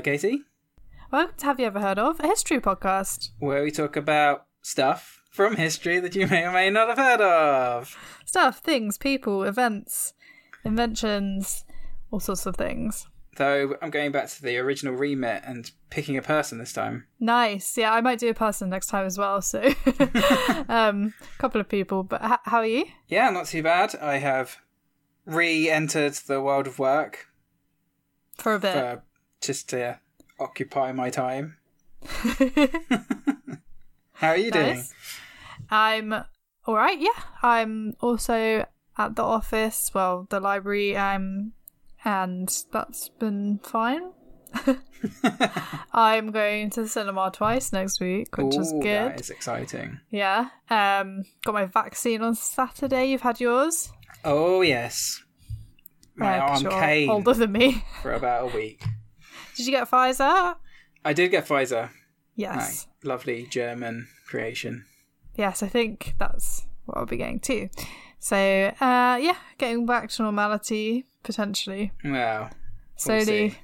Hi, Katie. Welcome to Have You Ever Heard of? A history podcast. Where we talk about stuff from history that you may or may not have heard of. Stuff, things, people, events, inventions, all sorts of things. Though I'm going back to the original remit and picking a person this time. Nice. Yeah, I might do a person next time as well. So, um, a couple of people. But h- how are you? Yeah, not too bad. I have re-entered the world of work For a bit. for just to occupy my time. How are you doing? Nice. I'm all right. Yeah, I'm also at the office. Well, the library. Um, and that's been fine. I'm going to the cinema twice next week, which is good. That is exciting. Yeah. Um, got my vaccine on Saturday. You've had yours. Oh yes, my Uh, arm came older than me. for about a week. Did you get Pfizer? I did get Pfizer. Yes. Lovely German creation. Yes, I think that's what I'll be getting too. So, uh, yeah, getting back to normality potentially. Well, Slowly.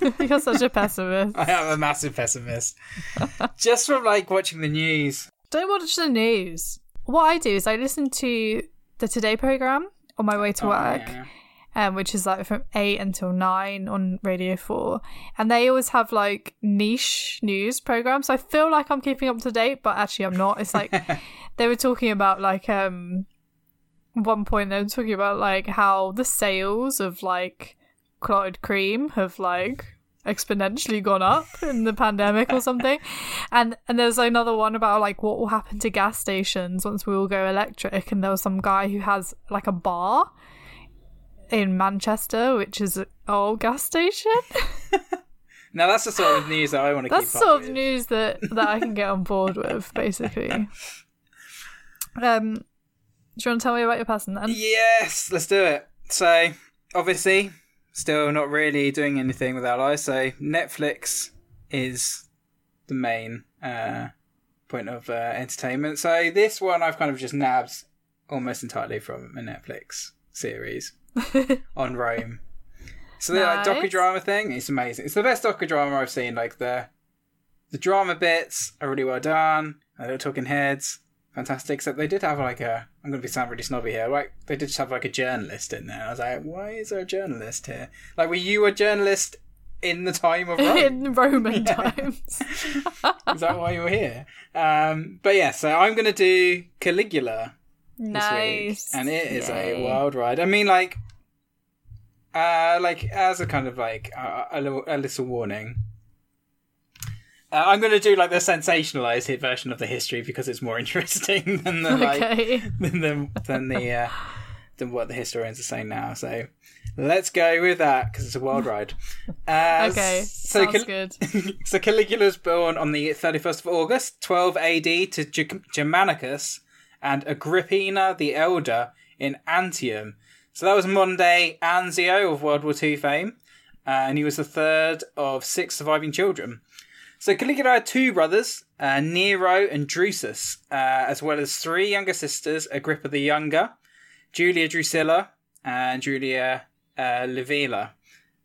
You're such a pessimist. I am a massive pessimist. Just from like watching the news. Don't watch the news. What I do is I listen to the Today program on my way to Oh, work. yeah. Um, which is like from eight until nine on Radio Four, and they always have like niche news programs. I feel like I'm keeping up to date, but actually I'm not. It's like they were talking about like um, one point they were talking about like how the sales of like clotted cream have like exponentially gone up in the pandemic or something and and there's another one about like what will happen to gas stations once we all go electric and there was some guy who has like a bar in Manchester, which is an old gas station. Now that's the sort of news that I want to That's keep sort of with. news that that I can get on board with, basically. Um, do you want to tell me about your person then? Yes, let's do it. So, obviously, still not really doing anything with our lives. So, Netflix is the main uh, point of uh, entertainment. So, this one I've kind of just nabbed almost entirely from a Netflix series on Rome. So, the like, Nice. docudrama thing is amazing. It's the best docudrama I've seen. Like, the the drama bits are really well done. Uh, They're talking heads fantastic. Except they did have like a. I'm going to be sound really snobby here. Like they did just have like a journalist in there. I was like, why is there a journalist here? Like, were you a journalist in the time of Rome? in Roman times. is that why you were here? Um, but yeah, so I'm going to do Caligula this nice. week, and it is Yay. a wild ride. I mean, like, uh, like as a kind of like uh, a, little, a little warning. Uh, I'm going to do like the sensationalized hit version of the history because it's more interesting than the like Okay. than the than the uh, than what the historians are saying now. So let's go with that because it's a wild ride. Uh, Okay. so Sounds Cal- good. so Caligula was born on the 31st of August, 12 AD, to Ge- Germanicus and Agrippina the Elder in Antium. So that was modern day Anzio of World War II fame, uh, and he was the third of six surviving children. So Caligula had two brothers, uh, Nero and Drusus, uh, as well as three younger sisters, Agrippa the Younger, Julia Drusilla, and Julia uh, Livilla.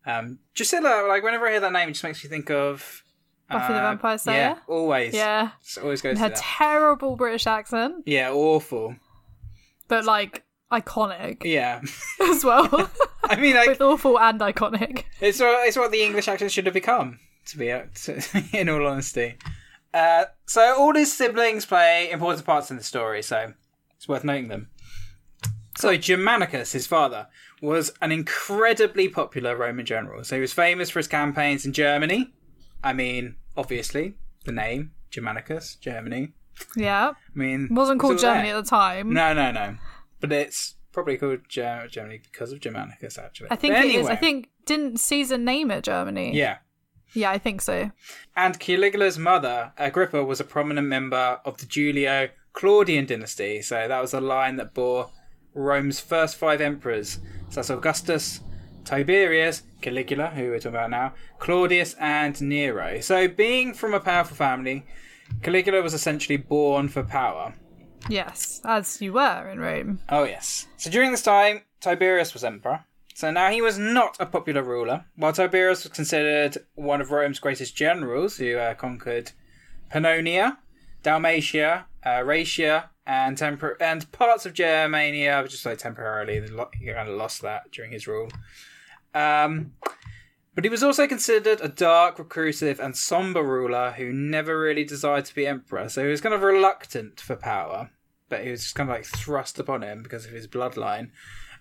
Um, Drusilla, like whenever I hear that name, it just makes me think of Buffy the uh, Vampire Slayer? Yeah, always. Yeah. It always goes Her that. terrible British accent, yeah, awful. but like iconic Yeah, as well. I mean, like Both awful and iconic. it's what it's what the English accent should have become. To be to, in all honesty, uh, so all his siblings play important parts in the story, so it's worth noting them. So Germanicus, his father, was an incredibly popular Roman general. So he was famous for his campaigns in Germany. I mean, obviously, the name Germanicus, Germany. Yeah. I mean, It wasn't called Germany there. at the time. No, no, no. But it's probably called Germany because of Germanicus, actually. I think But it is. anyway, I think didn't Caesar name it Germany? Yeah. Yeah, I think so. And Caligula's mother, Agrippa, was a prominent member of the Julio Claudian dynasty. So that was a line that bore Rome's first five emperors. So that's Augustus, Tiberius, Caligula, who we're talking about now, Claudius, and Nero. So being from a powerful family, Caligula was essentially born for power. Yes, as you were in Rome. Oh, yes. So during this time, Tiberius was emperor. So now he was not a popular ruler. While Tiberius was considered one of Rome's greatest generals, who uh, conquered Pannonia, Dalmatia, uh, Raetia, and tempor- and parts of Germania, just like temporarily, he kind of lost that during his rule. Um, but he was also considered a dark, reclusive, and somber ruler who never really desired to be emperor. So he was kind of reluctant for power, but he was just kind of like thrust upon him because of his bloodline.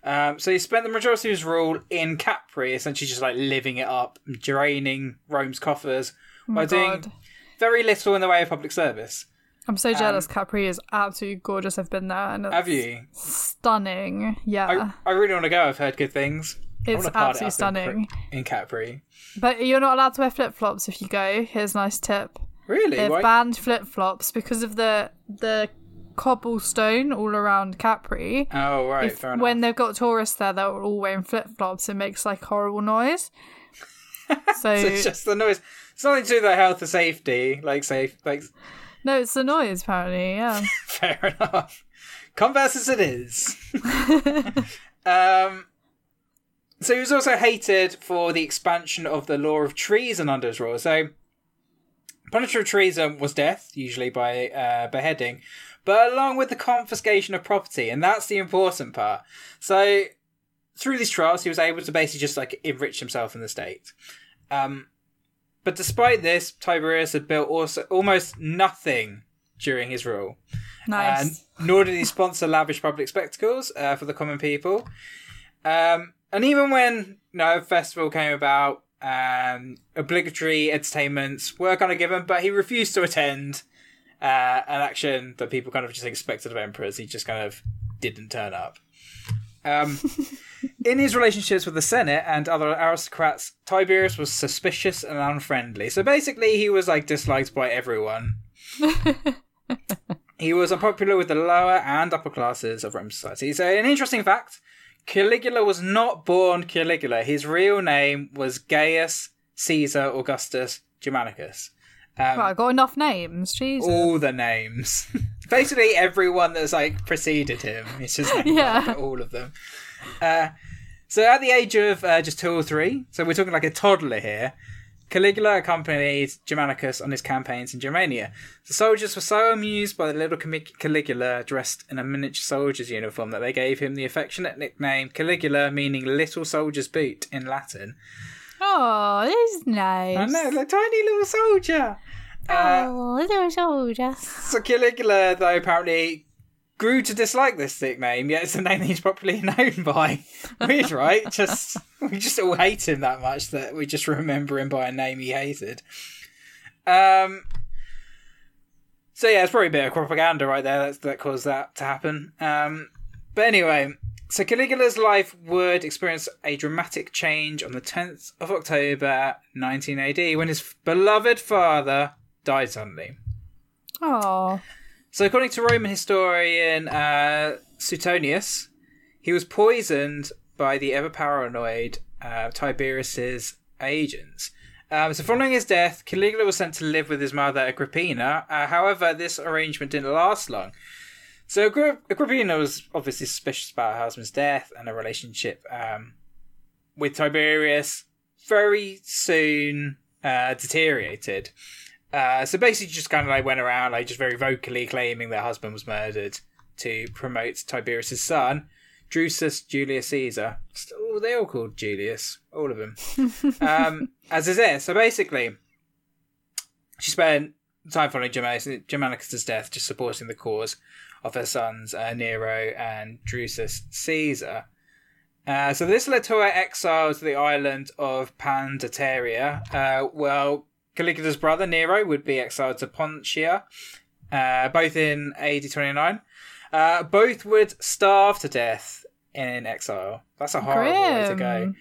Um, so he spent the majority of his rule in Capri, essentially just like living it up, draining Rome's coffers Oh by my doing very little in the way of public service. I'm so jealous. Capri is absolutely gorgeous. I've been there and it's Um, Have you? stunning. Yeah, I, I really want to go. I've heard good things. It's absolutely in stunning. In Capri. But you're not allowed to wear flip flops if you go. Here's a nice tip. Really? They've Why? banned flip flops because of the the cobblestone all around Capri. oh, right. If- fair enough. when they've got tourists there, they're all wearing flip flops. It makes like horrible noise. So it's just the noise. It's nothing to do with their health or safety. Like safe, like no, it's the noise apparently. Yeah. fair enough. Converse as it is. um, so he was also hated for the expansion of the law of treason under his rule. So punishment of treason was death, usually by uh, beheading, but along with the confiscation of property, and that's the important part. So through these trials, he was able to basically just like enrich himself in the state. Um, but despite this, Tiberius had built also almost nothing during his rule. Nice. And nor did he sponsor lavish public spectacles uh, for the common people. Um, and even when no festival came about, um, obligatory entertainments were kind of given, but he refused to attend uh, an action that people kind of just expected of emperors. He just kind of didn't turn up. Um, in his relationships with the Senate and other aristocrats, Tiberius was suspicious and unfriendly. So basically, he was like disliked by everyone. he was unpopular with the lower and upper classes of Roman society. So, an interesting fact Caligula was not born Caligula. His real name was Gaius Caesar Augustus Germanicus. Um, Well, I got enough names. Jesus. all the names. Basically, everyone that's like preceded him. It's just Yeah. all of them. Uh, so, at the age of uh, just two or three, so we're talking like a toddler here, Caligula accompanied Germanicus on his campaigns in Germania. The soldiers were so amused by the little Caligula dressed in a miniature soldier's uniform that they gave him the affectionate nickname Caligula, meaning little soldier's boot in Latin. Oh, this is nice. I know, the tiny little soldier. Uh, oh, little soldier. So Caligula, though, apparently grew to dislike this nickname, yet it's the name he's properly known by. Weird, right? Just we just all hate him that much that we just remember him by a name he hated. Um. So yeah, it's probably a bit of propaganda right there that's, that caused that to happen. Um. But anyway, so Caligula's life would experience a dramatic change on the 10th of October 19 AD when his beloved father died suddenly. Oh, So, according to Roman historian uh, Suetonius, he was poisoned by the ever paranoid uh, Tiberius's agents. Um, so, following his death, Caligula was sent to live with his mother Agrippina. Uh, however, this arrangement didn't last long. So, Agrippina was obviously suspicious about her husband's death and her relationship um, with Tiberius. Very soon uh, deteriorated. Uh, so basically, just kind of like went around, like just very vocally claiming their husband was murdered to promote Tiberius's son, Drusus Julius Caesar. Oh, they all called Julius, all of them, um, as is it. So basically, she spent time following Germanicus, Germanicus' death, just supporting the cause of her sons uh, Nero and Drusus Caesar. Uh, so this led to her exile to the island of Pandateria. Uh, well, Caligula's brother Nero would be exiled to Pontia, uh, both in AD 29. Uh, both would starve to death in exile. That's a horrible way to go. Grim.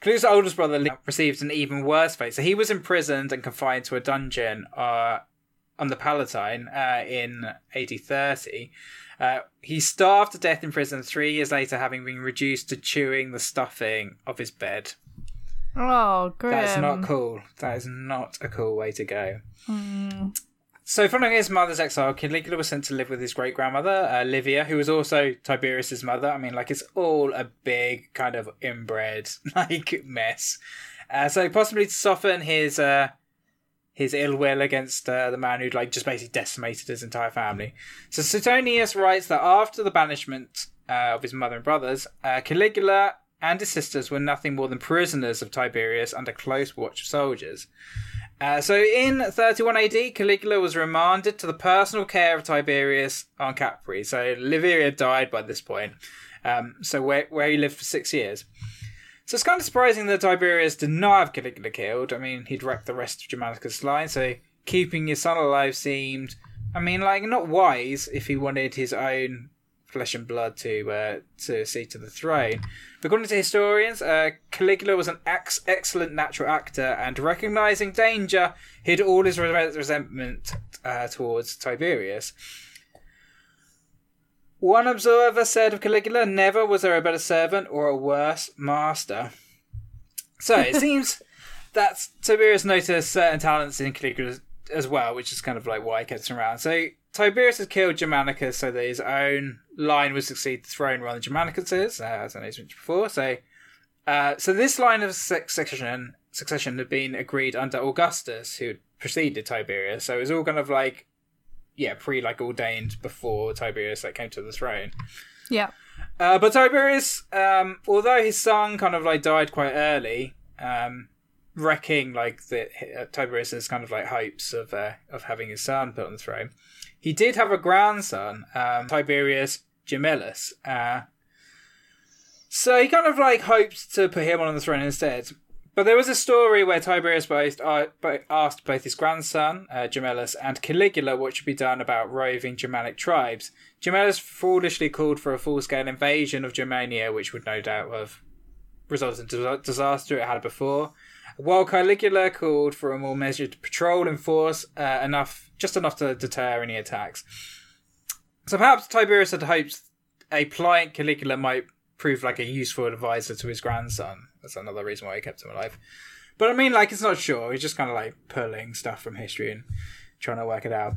Caligula's oldest brother received an even worse fate. So he was imprisoned and confined to a dungeon uh, on the Palatine uh, in AD 30. Uh, he starved to death in prison three years later, having been reduced to chewing the stuffing of his bed. Oh, grim. That's not cool. That is not a cool way to go. Mm. So, following his mother's exile, Caligula was sent to live with his great grandmother, uh, Livia, who was also Tiberius's mother. I mean, like, it's all a big kind of inbred, like, mess. Uh, so, possibly to soften his uh, his ill will against uh, the man who'd, like, just basically decimated his entire family. So, Suetonius writes that after the banishment uh, of his mother and brothers, uh, Caligula and his sisters were nothing more than prisoners of Tiberius under close watch of soldiers. Uh, so in 31 AD, Caligula was remanded to the personal care of Tiberius on Capri. So Livia died by this point. Um, so where, where he lived for six years. So it's kind of surprising that Tiberius did not have Caligula killed. I mean, he'd wrecked the rest of Germanicus' line, so keeping his son alive seemed, I mean, like, not wise if he wanted his own flesh and blood to uh, to see to the throne. According to historians, uh, Caligula was an ex- excellent natural actor, and recognizing danger, hid all his re- resentment uh, towards Tiberius. One observer said of Caligula, "Never was there a better servant or a worse master." So it seems that Tiberius noticed certain talents in Caligula as well, which is kind of like why he kept him around. So Tiberius had killed Germanicus so that his own line would succeed the throne rather than Germanicus's, uh, as I mentioned before. So, uh, so this line of succession succession had been agreed under Augustus, who preceded Tiberius. So it was all kind of like, yeah, pre like ordained before Tiberius like came to the throne. Yeah. Uh, but Tiberius, um, although his son kind of like died quite early, um, wrecking like the uh, Tiberius's kind of like hopes of uh, of having his son put on the throne. He did have a grandson, um, Tiberius Gemellus. Uh, so he kind of like hoped to put him on the throne instead. But there was a story where Tiberius both, uh, asked both his grandson, uh, Gemellus, and Caligula what should be done about roving Germanic tribes. Gemellus foolishly called for a full scale invasion of Germania, which would no doubt have resulted in disaster it had before. While Caligula called for a more measured patrol in force, uh, enough, just enough to deter any attacks. So perhaps Tiberius had hoped a pliant Caligula might prove like a useful advisor to his grandson. That's another reason why he kept him alive. But I mean, like, it's not sure. He's just kind of like pulling stuff from history and trying to work it out.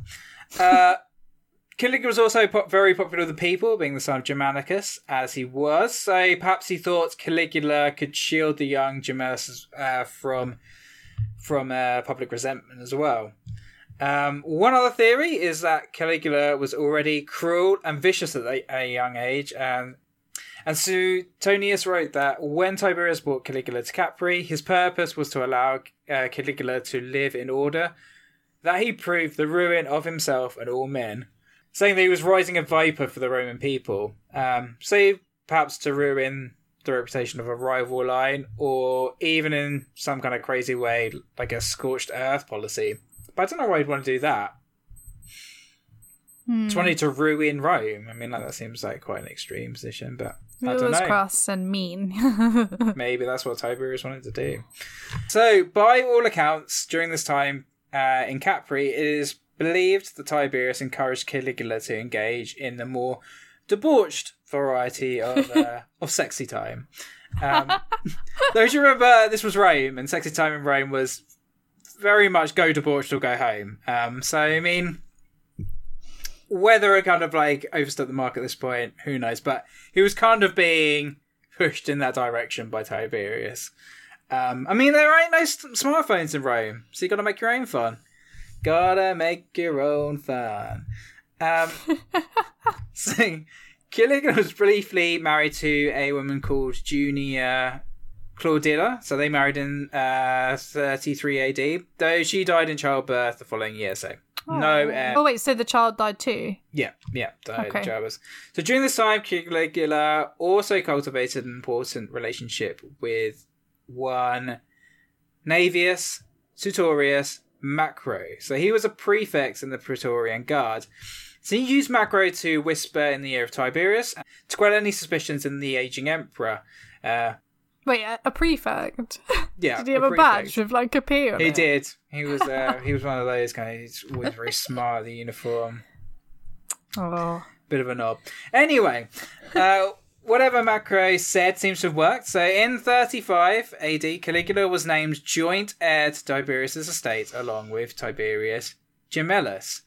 Uh, Caligula was also po- very popular with the people, being the son of Germanicus, as he was. So perhaps he thought Caligula could shield the young Gemellus uh, from from uh, public resentment as well. Um, one other theory is that Caligula was already cruel and vicious at a, young age, and and Suetonius wrote that when Tiberius brought Caligula to Capri, his purpose was to allow uh, Caligula to live in order, that he proved the ruin of himself and all men saying that he was rising a viper for the Roman people. Um, say perhaps to ruin the reputation of a rival line, or even in some kind of crazy way, like a scorched earth policy. But I don't know why he'd want to do that. Hmm. Just wanted to ruin Rome. I mean, like, that seems like quite an extreme position, but I It don't was know. crass and mean. Maybe that's what Tiberius wanted to do. So, by all accounts, during this time uh, in Capri, it is believed that Tiberius encouraged Caligula to engage in the more debauched variety of uh, of sexy time. Um, though, do you remember this was Rome, and sexy time in Rome was very much go debauched or go home. Um, so, I mean, whether it kind of like overstepped the mark at this point, who knows? But he was kind of being pushed in that direction by Tiberius. Um, I mean, there ain't no smartphones in Rome, so you got to make your own fun. Gotta make your own fun. Um, so, Caligula was briefly married to a woman called Junia Claudilla. So they married in uh, 33 AD, though she died in childbirth the following year. So no heir. oh wait, so the child died too. Yeah, yeah, died Okay. in childbirth. So during this time, Caligula also cultivated an important relationship with one Naevius Sutorius Macro. So he was a prefect in the Praetorian Guard. So he used Macro to whisper in the ear of Tiberius to quell any suspicions in the aging emperor. Uh, Wait, a, a prefect. yeah, Did he have a, prefect. badge with like a P on He it? did. He was. Uh, he was one of those kind. Of, he's always very smart. The uniform. Oh. bit of a knob. Anyway, uh, whatever Macro said seems to have worked. So in 35 AD, Caligula was named joint heir to Tiberius's estate along with Tiberius Gemellus.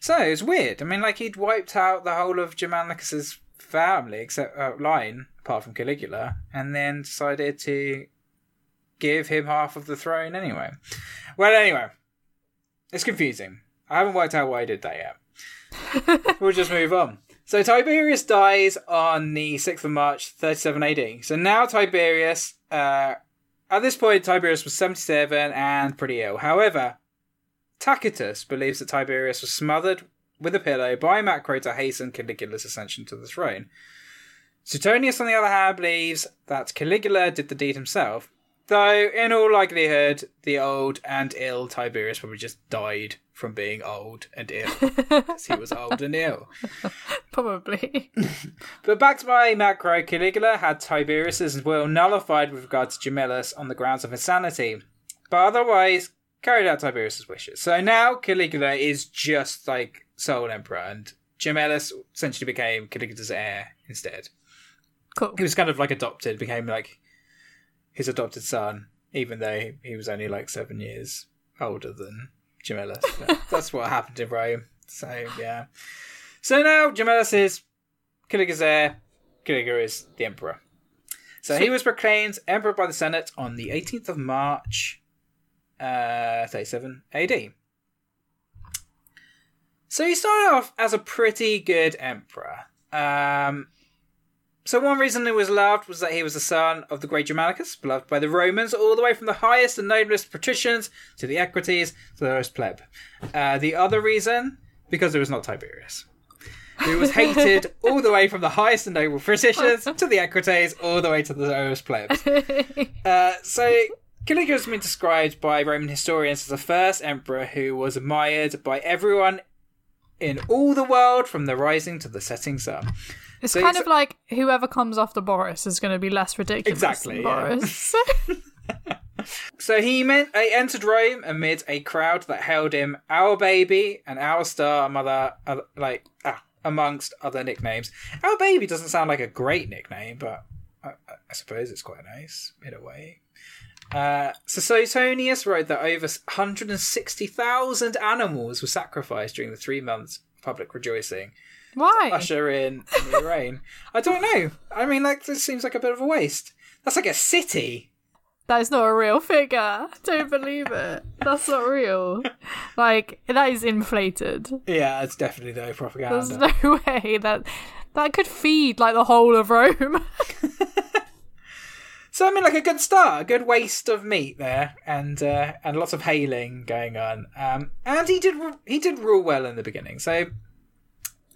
So it's weird. I mean, like he'd wiped out the whole of Germanicus's family, except uh, line, apart from Caligula, and then decided to give him half of the throne anyway. Well, anyway, it's confusing. I haven't worked out why I did that yet. we'll just move on. So Tiberius dies on the 6th of March, 37 AD. So now Tiberius, uh, at this point, Tiberius was 77 and pretty ill. However, Tacitus believes that Tiberius was smothered with a pillow by Macro to hasten Caligula's ascension to the throne. Suetonius, on the other hand, believes that Caligula did the deed himself, though in all likelihood, the old and ill Tiberius probably just died from being old and ill. because he was old and ill. Probably. But backed by Macro, Caligula had Tiberius's will nullified with regard to Gemellus on the grounds of insanity, but otherwise carried out Tiberius's wishes. So now Caligula is just like sole emperor, and Gemellus essentially became Caligula's heir instead. Cool. He was kind of like adopted, became like his adopted son, even though he was only like seven years older than Gemellus. that's what happened in Rome. So yeah. So now Gemellus is Caligula's heir. Caligula is the emperor. So he was proclaimed emperor by the Senate on the 18th of March, uh, 37 AD. So he started off as a pretty good emperor. Um, so one reason he was loved was that he was the son of the great Germanicus, beloved by the Romans, all the way from the highest and noblest patricians to the equites to the lowest pleb. Uh, the other reason, because it was not Tiberius. He was hated all the way from the highest and noble patricians to the equites, all the way to the lowest plebs. Uh, so Caligula has been described by Roman historians as the first emperor who was admired by everyone in all the world from the rising to the setting sun. It's So kind it's- of like whoever comes after Boris is going to be less ridiculous Exactly, than yeah. Boris. So he meant, he entered Rome amid a crowd that hailed him "our baby" and "our star," Mother," other, other like ah, amongst other nicknames. "Our baby" doesn't sound like a great nickname, but I- I suppose it's quite nice in a way. Uh, so Suetonius wrote that over 160,000 animals were sacrificed during the three months of public rejoicing. Why? Usher in new reign. I don't know. I mean, like this seems like a bit of a waste. That's like a city. That is not a real figure. Don't believe it. That's not real. Like that is inflated. Yeah, it's definitely no propaganda. There's no way that that could feed like the whole of Rome. So I mean, like a good start, a good waste of meat there, and uh, and lots of hailing going on. Um, and he did he did rule well in the beginning. So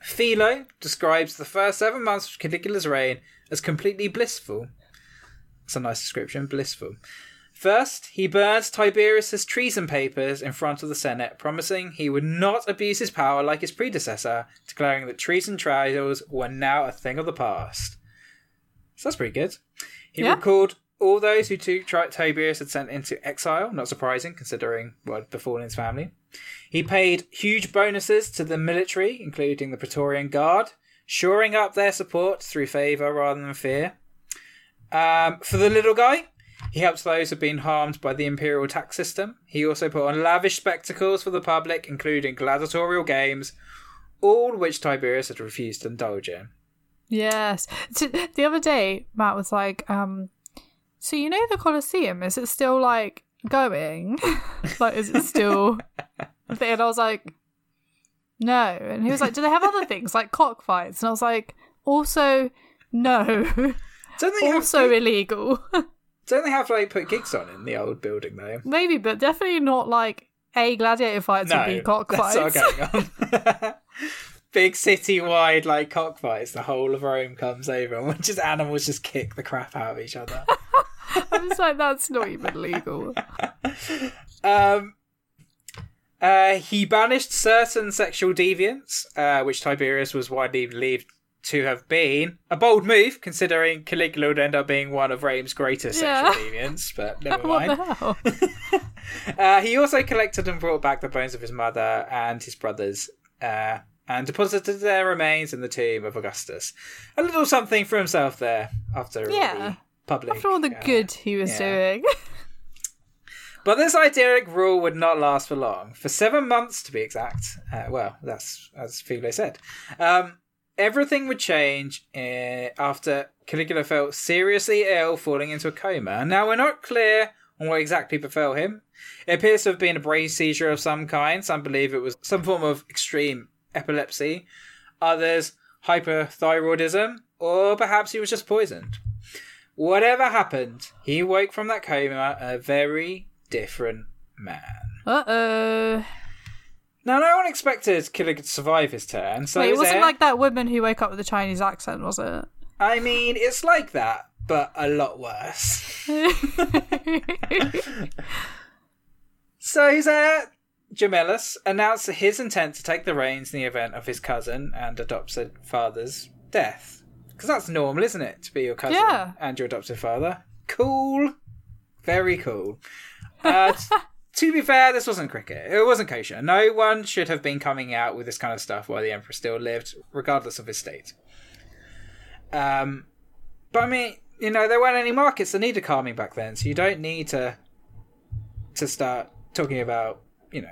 Philo describes the first seven months of Caligula's reign as completely blissful. It's a nice description, blissful. First, he burns Tiberius's treason papers in front of the Senate, promising he would not abuse his power like his predecessor, declaring that treason trials were now a thing of the past. So that's pretty good. He Yeah. recalled all those who Tiberius had sent into exile, not surprising considering what had befallen his family. He paid huge bonuses to the military, including the Praetorian Guard, shoring up their support through favour rather than fear. Um, for the little guy, he helped those who had been harmed by the imperial tax system. He also put on lavish spectacles for the public, including gladiatorial games, all which Tiberius had refused to indulge in. Yes. The other day, Matt was like, um, "So you know the Colosseum? Is it still like going? like, is it still?" And I was like, "No." And he was like, "Do they have other things like cockfights?" And I was like, "Also, no. Don't they have also illegal." Don't they have like put gigs on in the old building though? Maybe, but definitely not like a gladiator fights No, would be cockfights. that's not going on. Big city-wide like cockfights. The whole of Rome comes over, and just animals just kick the crap out of each other. I'm just like, that's not even legal. Um, uh, he banished certain sexual deviants, uh, which Tiberius was widely believed to have been a bold move, considering Caligula would end up being one of Rome's greatest Yeah. sexual deviants. But never mind. Uh, he also collected and brought back the bones of his mother and his brothers, uh, and deposited their remains in the tomb of Augustus. A little something for himself there after all Yeah. the public. After all the uh, good he was yeah. doing. But this idyllic rule would not last for long. For seven months, to be exact. Uh, well, that's as Philo said. Um, everything would change uh, after Caligula felt seriously ill, falling into a coma. Now, we're not clear on what exactly befell him. It appears to have been a brain seizure of some kind. Some believe it was some form of extreme epilepsy. Others, hyperthyroidism, or perhaps he was just poisoned. Whatever happened, he woke from that coma a very different man. Uh oh. Now, no one expected Killer to survive his turn, so Wait, it wasn't like that woman who woke up with a Chinese accent, was it? I mean, it's like that, but a lot worse. So his heir, Gemellus, announced his intent to take the reins in the event of his cousin and adopted father's death. Because that's normal, isn't it? To be your cousin Yeah. and your adopted father. Cool. Very cool. Uh, t- to be fair, this wasn't cricket. It wasn't kosher. No one should have been coming out with this kind of stuff while the emperor still lived, regardless of his state. Um, but I mean, you know, there weren't any markets that needed calming back then, so you don't need to to start talking about, you know,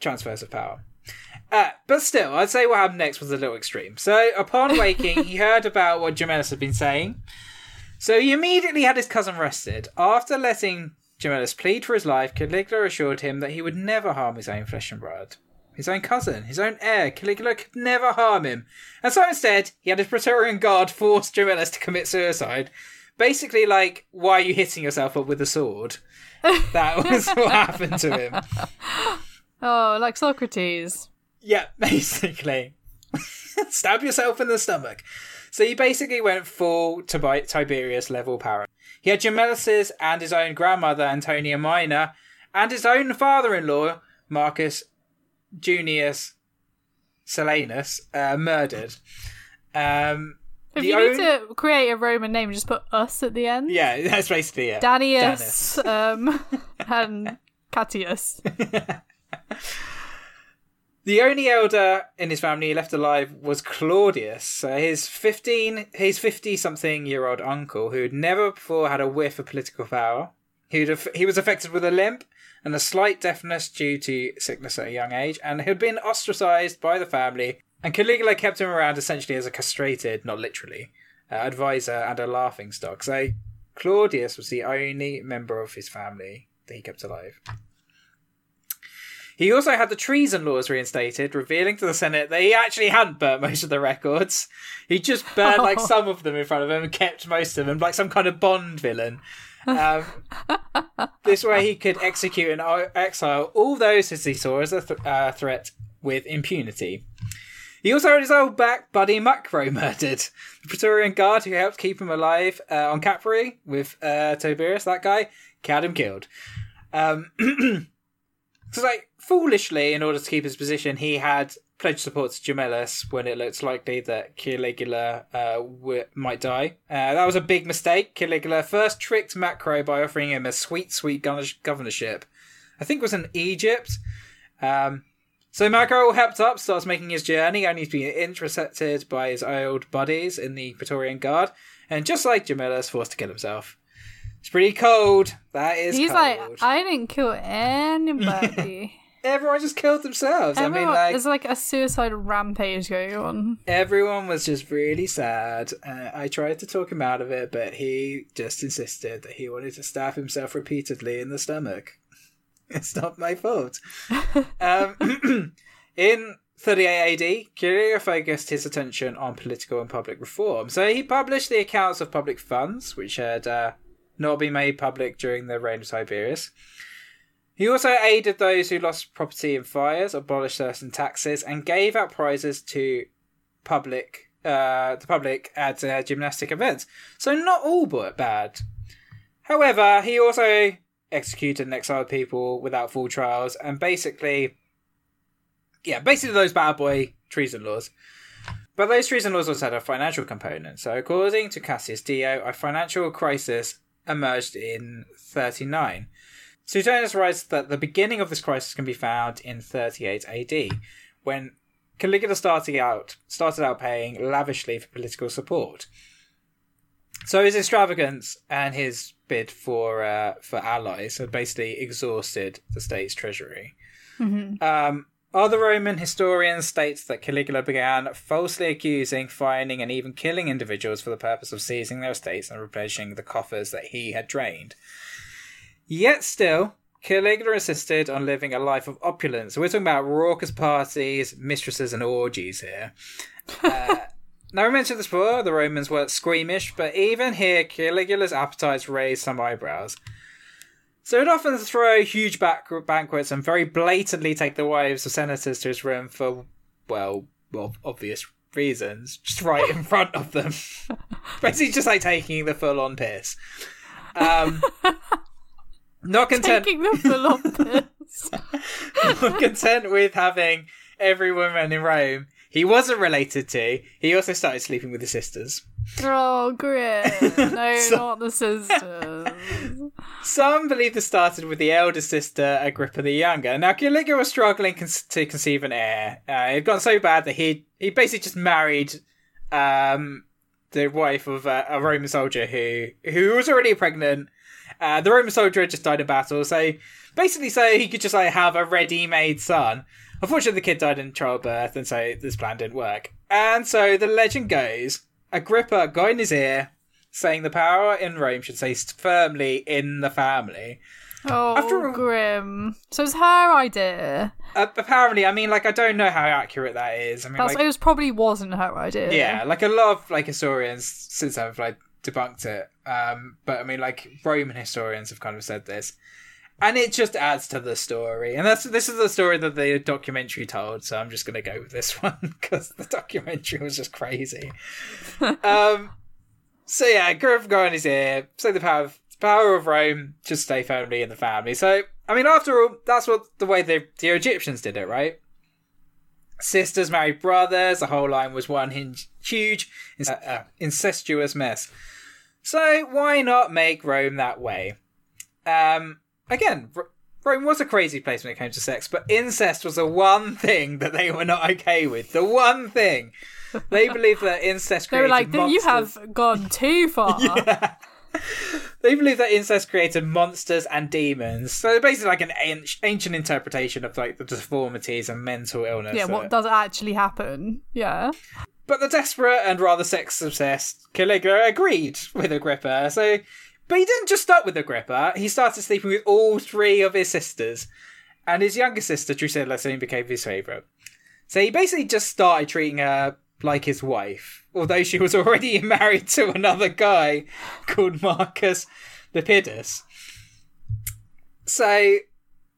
transfers of power. Uh, but still, I'd say what happened next was a little extreme. So, upon waking, he heard about what Gemellus had been saying. So, he immediately had his cousin arrested. After letting Gemellus plead for his life, Caligula assured him that he would never harm his own flesh and blood. His own cousin, his own heir, Caligula could never harm him. And so instead, he had his Praetorian guard force Gemellus to commit suicide. Basically, like, why are you hitting yourself up with a sword? That was what happened to him. oh, like Socrates. Yeah, basically. Stab yourself in the stomach. So he basically went full Tiberius level power. He had Gemellus' and his own grandmother, Antonia Minor, and his own father in law, Marcus Junius Silanus, uh, murdered. Um, If The you own- need to create a Roman name, just put us at the end. yeah, that's basically it. Danius um, and Catius. The only elder in his family left alive was Claudius, so his fifteen, his fifty-something-year-old uncle, who had never before had a whiff of political power. Aff- he was affected with a limp and a slight deafness due to sickness at a young age, and had been ostracized by the family. And Caligula kept him around essentially as a castrated, not literally, uh, advisor and a laughing stock. So Claudius was the only member of his family that he kept alive. He also had the treason laws reinstated, revealing to the Senate that he actually hadn't burnt most of the records. He just burned like some of them in front of him and kept most of them, like some kind of Bond villain. Um, this way, he could execute and exile all those as he saw as a th- uh, threat with impunity. He also had his old back buddy Macro murdered. The Praetorian guard who helped keep him alive uh, on Capri with uh, Tiberius, that guy, had him killed. Um, so, like, foolishly, in order to keep his position, he had pledged support to Gemellus when it looked likely that Caligula uh, w- might die. Uh, that was a big mistake. Caligula first tricked Macro by offering him a sweet, sweet governorship. I think it was in Egypt. Um, so Macro helped up, starts making his journey, only to be intercepted by his old buddies in the Praetorian Guard, and just like Jamila, is forced to kill himself. It's pretty cold. That is He's cold. like, I didn't kill anybody. Everyone just killed themselves. I mean, like there's like a suicide rampage going on. everyone was just really sad. Uh, I tried to talk him out of it, but he just insisted that he wanted to stab himself repeatedly in the stomach. It's not my fault. um, in 38 AD, Curio focused his attention on political and public reform. So he published the accounts of public funds, which had uh, not been made public during the reign of Tiberius. He also aided those who lost property in fires, abolished certain taxes, and gave out prizes to public, uh, the public at uh, gymnastic events. So not all but bad. However, he also executed and exiled people without full trials, and basically, yeah, basically those bad boy treason laws. But those treason laws also had a financial component. So, according to Cassius Dio, a financial crisis emerged in 39. Suetonius writes that the beginning of this crisis can be found in 38 AD, when Caligula started out started out paying lavishly for political support. So his extravagance and his bid for uh, for allies, so basically exhausted the state's treasury. Um, other Roman historians state that Caligula began falsely accusing, fining, and even killing individuals for the purpose of seizing their estates and replenishing the coffers that he had drained. Yet still, Caligula insisted on living a life of opulence. We're talking about raucous parties, mistresses, and orgies here. Uh, now, we mentioned this before, the Romans weren't squeamish, but even here, Caligula's appetites raised some eyebrows. So he'd often throw huge back- banquets and very blatantly take the wives of senators to his room for, well, well, obvious reasons, just right in front of them. Basically, just like taking the full on piss. Um, not content, Taking the full on piss. not content with having every woman in Rome he wasn't related to, he also started sleeping with his sisters. Oh, grim. No, So- not the sisters. Some believe this started with the elder sister, Agrippa the Younger. Now, Caligula was struggling con- to conceive an heir. Uh, it had gone so bad that he he basically just married um, the wife of uh, a Roman soldier who who was already pregnant. Uh, the Roman soldier had just died in battle, so basically, so he could just like have a ready-made son. Unfortunately, the kid died in childbirth, and so this plan didn't work. And so the legend goes: Agrippa got in his ear, saying the power in Rome should stay firmly in the family. Oh, After grim. So it's her idea. Uh, apparently, I mean, like, I don't know how accurate that is. I mean, That's like, it was probably wasn't her idea. yeah, like a lot of like historians since have like debunked it. Um, but I mean, like Roman historians have kind of said this, and it just adds to the story. And that's this is the story that the documentary told. So I'm just gonna go with this one because the documentary was just crazy. um, so yeah, Griff going his ear. So the power of power of Rome just stay firmly in the family. So I mean, after all, that's what the way the the Egyptians did it, right? Sisters married brothers. The whole line was one hin- huge uh, uh, incestuous mess. So why not make Rome that way? Um, again, Rome was a crazy place when it came to sex, but incest was the one thing that they were not okay with. The one thing they believed that incest created They were like, you have gone too far. They believe that incest created monsters and demons. So basically, like an an- ancient interpretation of like the deformities and mental illness. Yeah, what does actually happen? Yeah. But the desperate and rather sex obsessed Caligula agreed with Agrippa. So, but he didn't just start with Agrippa. He started sleeping with all three of his sisters, and his younger sister Drusilla soon became his favorite. So he basically just started treating her like his wife, although she was already married to another guy called Marcus Lepidus. So,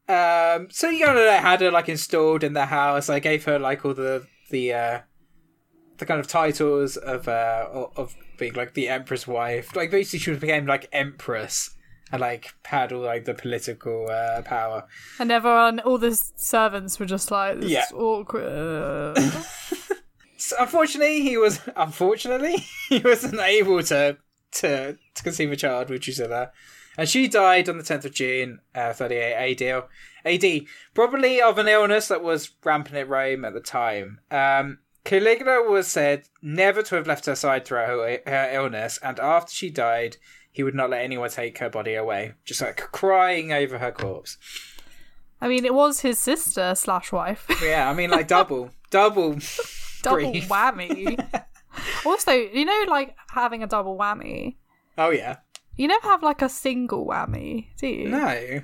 um, so you kind of had her like installed in the house. I gave her like all the the uh, the kind of titles of uh of being like the empress wife. Like basically, she became like empress and like had all like the political uh, power. And everyone, all the servants were just like, this Yeah. is awkward. So unfortunately, he was unfortunately he wasn't able to to to conceive a child with Drusilla, and she died on the tenth of June, uh, thirty eight AD. AD, probably of an illness that was rampant at Rome at the time. Um, Caligula was said never to have left her side throughout her, her illness, and after she died, he would not let anyone take her body away, just like crying over her corpse. I mean, it was his sister slash wife. Yeah, I mean, like double, double, double grief. whammy. also, you know, like having a double whammy. Oh yeah, You never have like a single whammy, do you? no.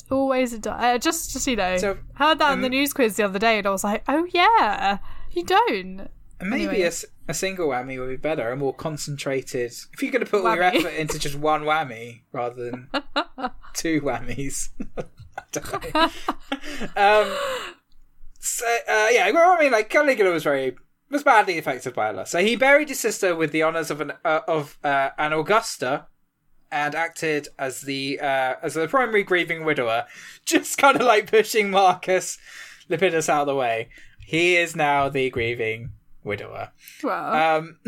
It's always a. du- Uh, just, just you know, So, heard that in the um, news quiz the other day, and I was like, oh yeah, you don't. Maybe Anyway. a a, single whammy would be better, a more concentrated. If you're going to put all your effort into just one whammy rather than two whammies, um, so uh, yeah, well, I mean, like Caligula was very was badly affected by Allah. So he buried his sister with the honors of an uh, of uh, an Augusta. And acted as the uh, as the primary grieving widower, just kind of like pushing Marcus Lepidus out of the way. He is now the grieving widower. Well, Um,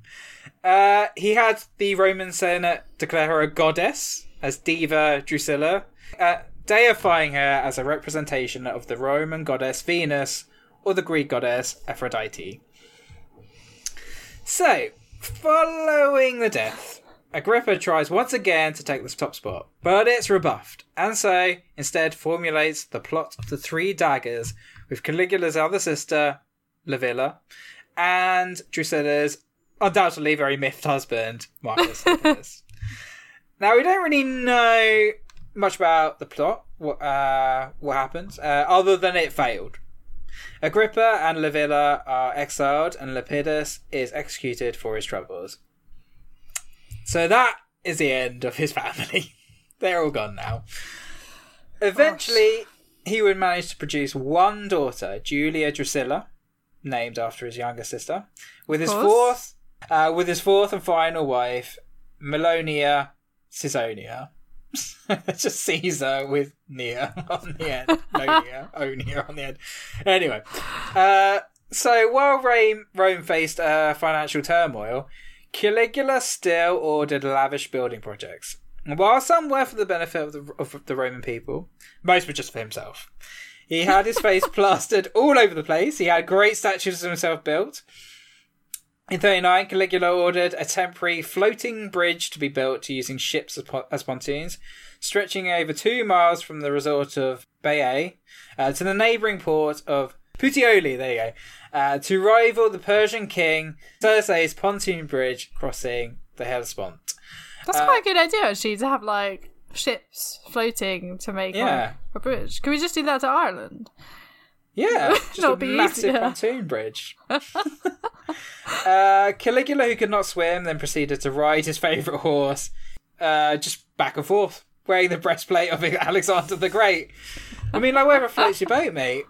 uh, he had the Roman Senate declare her a goddess as Diva Drusilla, uh, deifying her as a representation of the Roman goddess Venus or the Greek goddess Aphrodite. So, following the death Agrippa tries once again to take the top spot, but it's rebuffed, and so instead formulates the plot of the three daggers with Caligula's other sister, Livilla, and Drusilla's undoubtedly very miffed husband, Marcus. Now, we don't really know much about the plot, what, uh, what happens, uh, other than it failed. Agrippa and Livilla are exiled, and Lepidus is executed for his troubles. So that is the end of his family. They're all gone now. Eventually, he would manage to produce one daughter, Julia Drusilla, named after his younger sister, with his fourth, uh, with his fourth and final wife, Milonia Caesonia. It's just Caesar with Nia on the end. No Nia, Onia on the end. Anyway, uh, so while Rome, Rome faced uh, financial turmoil, Caligula still ordered lavish building projects. While some were for the benefit of the, of the Roman people, most were just for himself. He had his face plastered all over the place. He had great statues of himself built. In 39, Caligula ordered a temporary floating bridge to be built using ships as pontoons, stretching over two miles from the resort of Baiae uh, to the neighbouring port of Puteoli, there you go, uh, to rival the Persian king Xerxes' pontoon bridge crossing the Hellespont. That's quite a good idea, actually, to have like ships floating to make like, a bridge. Can we just do that to Ireland? Yeah, just a be massive easier. pontoon bridge. uh, Caligula, who could not swim, then proceeded to ride his favourite horse, uh, just back and forth, wearing the breastplate of Alexander the Great. I mean, like, wherever floats your boat, mate.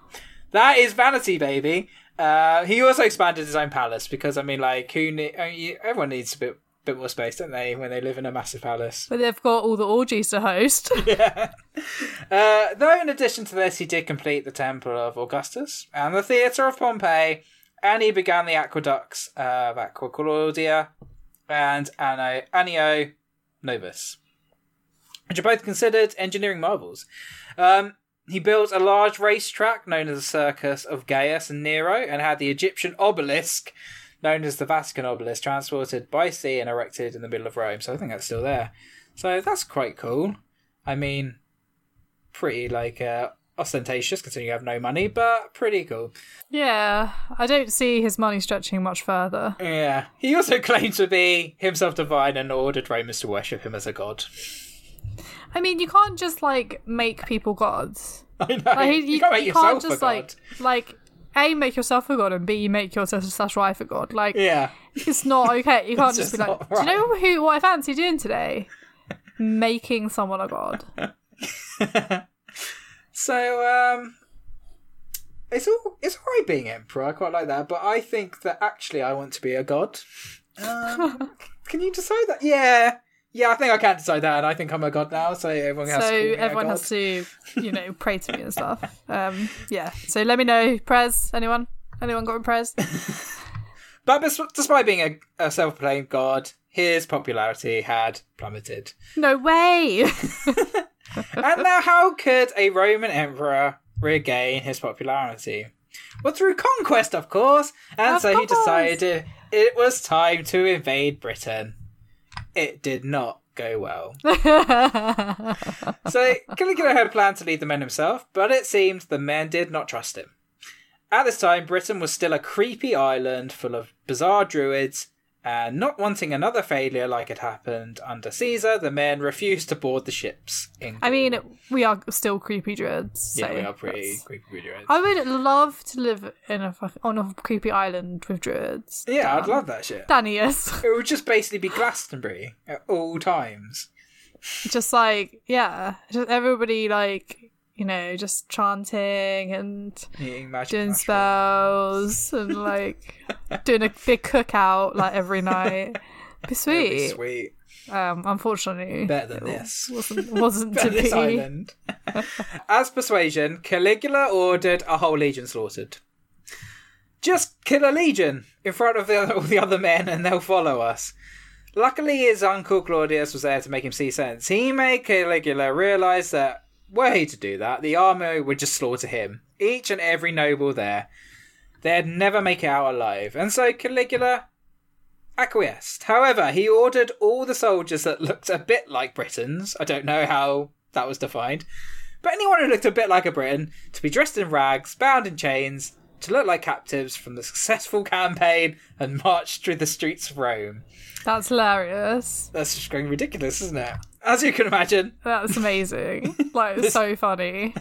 That is vanity, baby. Uh, he also expanded his own palace because, I mean, like, who ne- I mean, you- everyone needs a bit, bit more space, don't they, when they live in a massive palace? But they've got all the orgies to host. yeah. Uh, though, in addition to this, he did complete the Temple of Augustus and the Theatre of Pompey, and he began the aqueducts of Aqua Claudia and Anno, Anio Novus, which are both considered engineering marvels. Um, he built a large racetrack known as the Circus of Gaius and Nero, and had the Egyptian obelisk known as the Vatican obelisk transported by sea and erected in the middle of Rome. So I think that's still there. So that's quite cool. I mean, pretty like uh, ostentatious considering you have no money, but pretty cool. yeah, I don't see his money stretching much further. Yeah. He also claimed to be himself divine and ordered Romans to worship him as a god. I mean, you can't just like make people gods. I know. Like, you, you, can't make you yourself can't just a god. like like a make yourself a god and b make yourself slash wife a god. Like Yeah. it's not okay. You can't just be like, not do you know who what I fancy doing today? Making someone a god. So um it's all it's alright being emperor, I quite like that, but I think that actually I want to be a god. Um, can you decide that? Yeah. Yeah, I think I can't decide that and I think I'm a god now, so everyone has so to a everyone has to, you know, pray to me and stuff. Um, yeah. So let me know, Prez. Anyone? Anyone got a Prez? But despite being a, a self-proclaimed god, his popularity had plummeted. No way. and now, how could a Roman emperor regain his popularity? Well, through conquest, of course. And Of so he decided it was time to invade Britain. It did not go well. so Caligula had planned to lead the men himself, but it seemed the men did not trust him. At this time, Britain was still a creepy island full of bizarre druids, and not wanting another failure like had happened under Caesar, the men refused to board the ships. In I mean, we are still creepy druids. So yeah, we are pretty that's- creepy druids. I would love to live in a on a creepy island with druids. yeah, I'd love that shit. Danny, yes. It would just basically be Glastonbury at all times. just like yeah, just everybody like you know just chanting and doing mushrooms. spells and like doing a big cookout like every night. Be That'd be sweet. sweet. Um, unfortunately, Better than this. wasn't wasn't to be. island. As persuasion, Caligula ordered a whole legion slaughtered. Just kill a legion in front of the, all the other men and they'll follow us. Luckily, his uncle Claudius was there to make him see sense. He made Caligula realise that, were he to do that, the army would just slaughter him. Each and every noble there. They'd never make it out alive. And so Caligula acquiesced. However, he ordered all the soldiers that looked a bit like Britons, I don't know how that was defined, but anyone who looked a bit like a Briton to be dressed in rags, bound in chains, to look like captives from the successful campaign and marched through the streets of Rome. That's hilarious. That's just going ridiculous, isn't it? As you can imagine, That's amazing. like, it's so funny.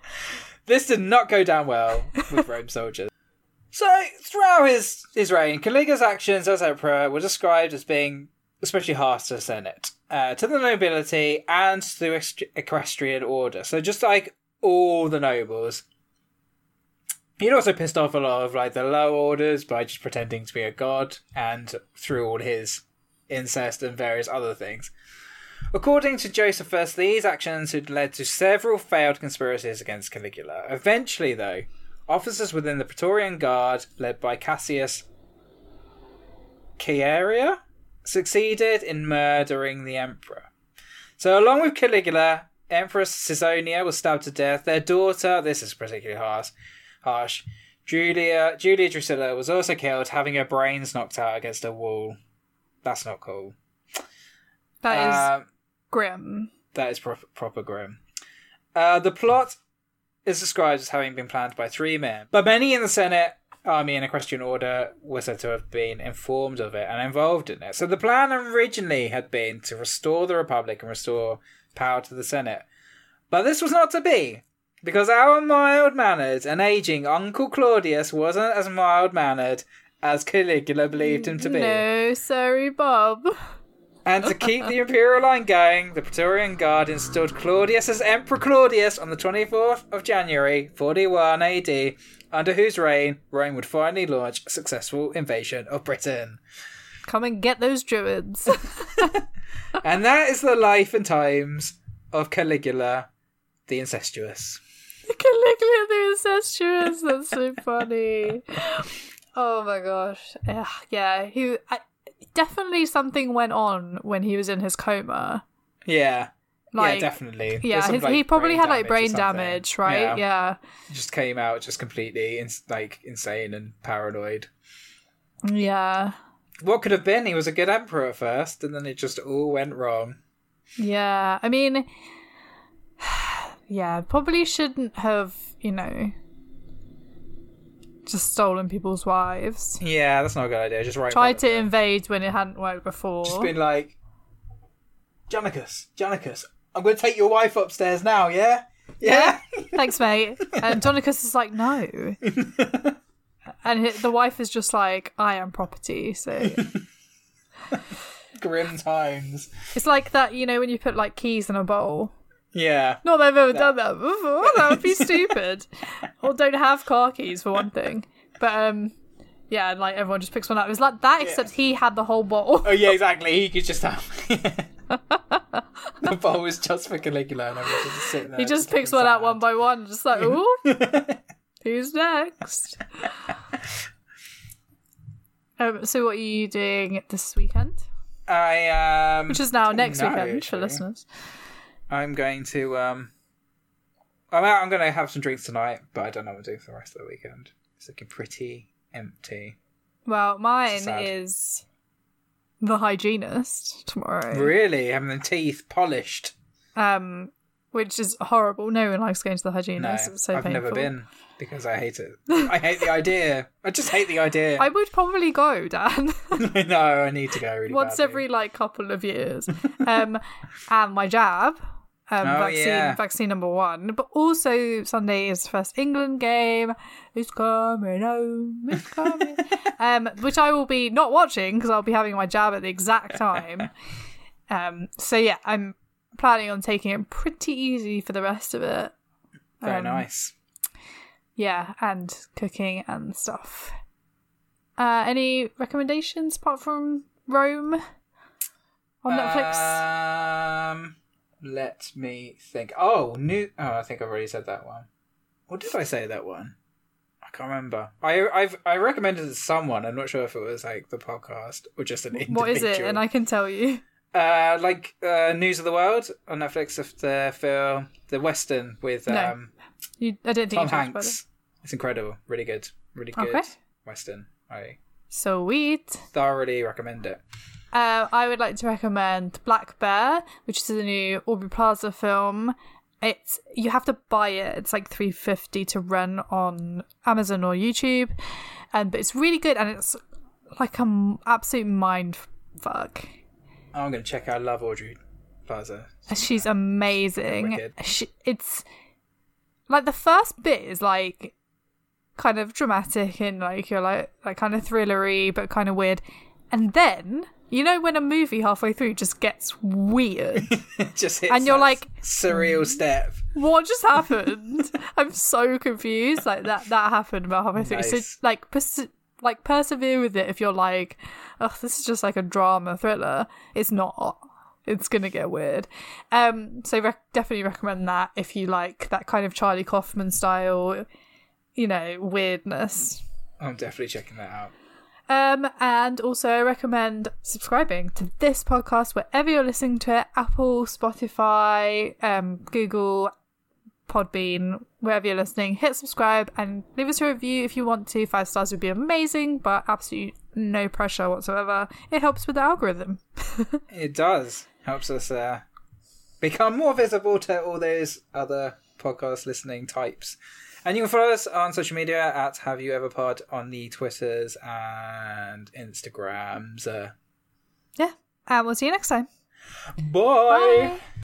this did not go down well with Rome soldiers. So, throughout his, his reign, Caligula's actions as emperor were described as being especially harsh to the Senate, uh, to the nobility, and to the equest- equestrian order. So, just like all the nobles. He'd also pissed off a lot of like the low orders by just pretending to be a god and through all his incest and various other things. According to Josephus, these actions had led to several failed conspiracies against Caligula. Eventually, though, officers within the Praetorian Guard, led by Cassius Chaerea, succeeded in murdering the emperor. So, along with Caligula, Empress Caesonia was stabbed to death. Their daughter, this is particularly harsh, harsh. Julia Julia Drusilla was also killed, having her brains knocked out against a wall. That's not cool. That is Um, grim. that is proper, proper grim. Uh, the plot is described as having been planned by three men, but many in the Senate, army, and equestrian order were said to have been informed of it and involved in it. So the plan originally had been to restore the Republic and restore power to the Senate. But this was not to be, because our mild mannered and aging Uncle Claudius wasn't as mild mannered as Caligula believed him to be. No, sorry, Bob. And to keep the imperial line going, the Praetorian Guard installed Claudius as Emperor Claudius on the 24th of January, 41 AD, under whose reign Rome would finally launch a successful invasion of Britain. Come and get those druids. And that is the life and times of Caligula the Incestuous. Caligula the incestuous. That's so funny. Oh my gosh. Ugh, yeah, he I, definitely something went on when he was in his coma. Yeah. Like, yeah, definitely. Yeah, some, his, like, he probably had like brain damage, right? Yeah. Just came out just completely ins- like insane and paranoid. Yeah. What could have been? He was a good emperor at first, and then it just all went wrong. Yeah. I mean, yeah, probably shouldn't have, you know, just stolen people's wives. Yeah, that's not a good idea. Just right. Tried to invade when it hadn't worked before. Just been like, Janicus, Janicus, I'm going to take your wife upstairs now. Yeah, yeah. Thanks, mate. And Donicus is like, no. and the wife is just like, I am property. So Grim times. it's like that, you know, when you put like keys in a bowl. Yeah, Not that I've ever done that before. That would be stupid. or don't have car keys for one thing. But um, yeah, and like everyone just picks one up. It was like that, except he had the whole bottle. Oh yeah, exactly. He could just have. the bowl was just for Caligula, and I everyone just sitting there. he just picks looking one out one by one, just like, ooh, who's next? Um, so what are you doing this weekend? I um. Which is now next weekend for listeners. I'm going to um. I'm out. I'm going to have some drinks tonight, but I don't know what to do for the rest of the weekend. It's looking pretty empty. Well, mine Sad. is the hygienist tomorrow. Really, having the teeth polished. Um, which is horrible. No one likes going to the No, hygienist. it's so I've painful. never been because I hate it. I hate the idea. I just hate the idea. I would probably go, Dan, no, I need to go really once badly. every like couple of years. Um, and my jab. Um, Oh, vaccine, yeah. vaccine number one. But also Sunday is the first England game. It's coming home. It's coming. um, which I will be not watching because I'll be having my jab at the exact time. Um, so yeah, I'm planning on taking it pretty easy for the rest of it. Very um, nice. Yeah, and cooking and stuff. Uh, any recommendations apart from Rome on Netflix? Um, let me think. Oh, new. Oh, I think I've already said that one. What did I say that one? I can't remember. I I've I recommended it to someone. I'm not sure if it was like the podcast or just an individual. what is it? And I can tell you. Uh, like uh, News of the World on Netflix of the film The Western with No. um, you I don't think Tom you talked about it. Hanks. It's incredible. Really good. Really good Okay. Western. I Sweet. Thoroughly recommend it. Uh, I would like to recommend Black Bear, which is a new Aubrey Plaza film. It's you have to buy it. It's like three fifty to rent on Amazon or YouTube, and but it's really good and it's like an absolute mind fuck. I'm gonna check out I Love Aubrey Plaza. She's amazing. She, it's like the first bit is like kind of dramatic and like you're like like kind of thrillery but kind of weird, and then you know when a movie halfway through just gets weird. Just hits And you're like- surreal step. what just happened? I'm so confused. Like that that happened about halfway through. So like pers- like persevere with it if you're like, oh, this is just like a drama thriller. It's not. It's gonna get weird. Um, so definitely recommend that if you like that kind of Charlie Kaufman style, you know, weirdness. I'm definitely checking that out. Um, and also I recommend subscribing to this podcast wherever you're listening to it Apple, Spotify, um, Google, Podbean, wherever you're listening. Hit subscribe and leave us a review if you want to. Five stars would be amazing, but absolutely no pressure whatsoever. It helps with the algorithm. It does. Helps us uh, become more visible to all those other podcast listening types. And you can follow us on social media at Have You Ever Pod on the Twitters and Instagrams. Uh, Yeah. And we'll see you next time. bye. Bye.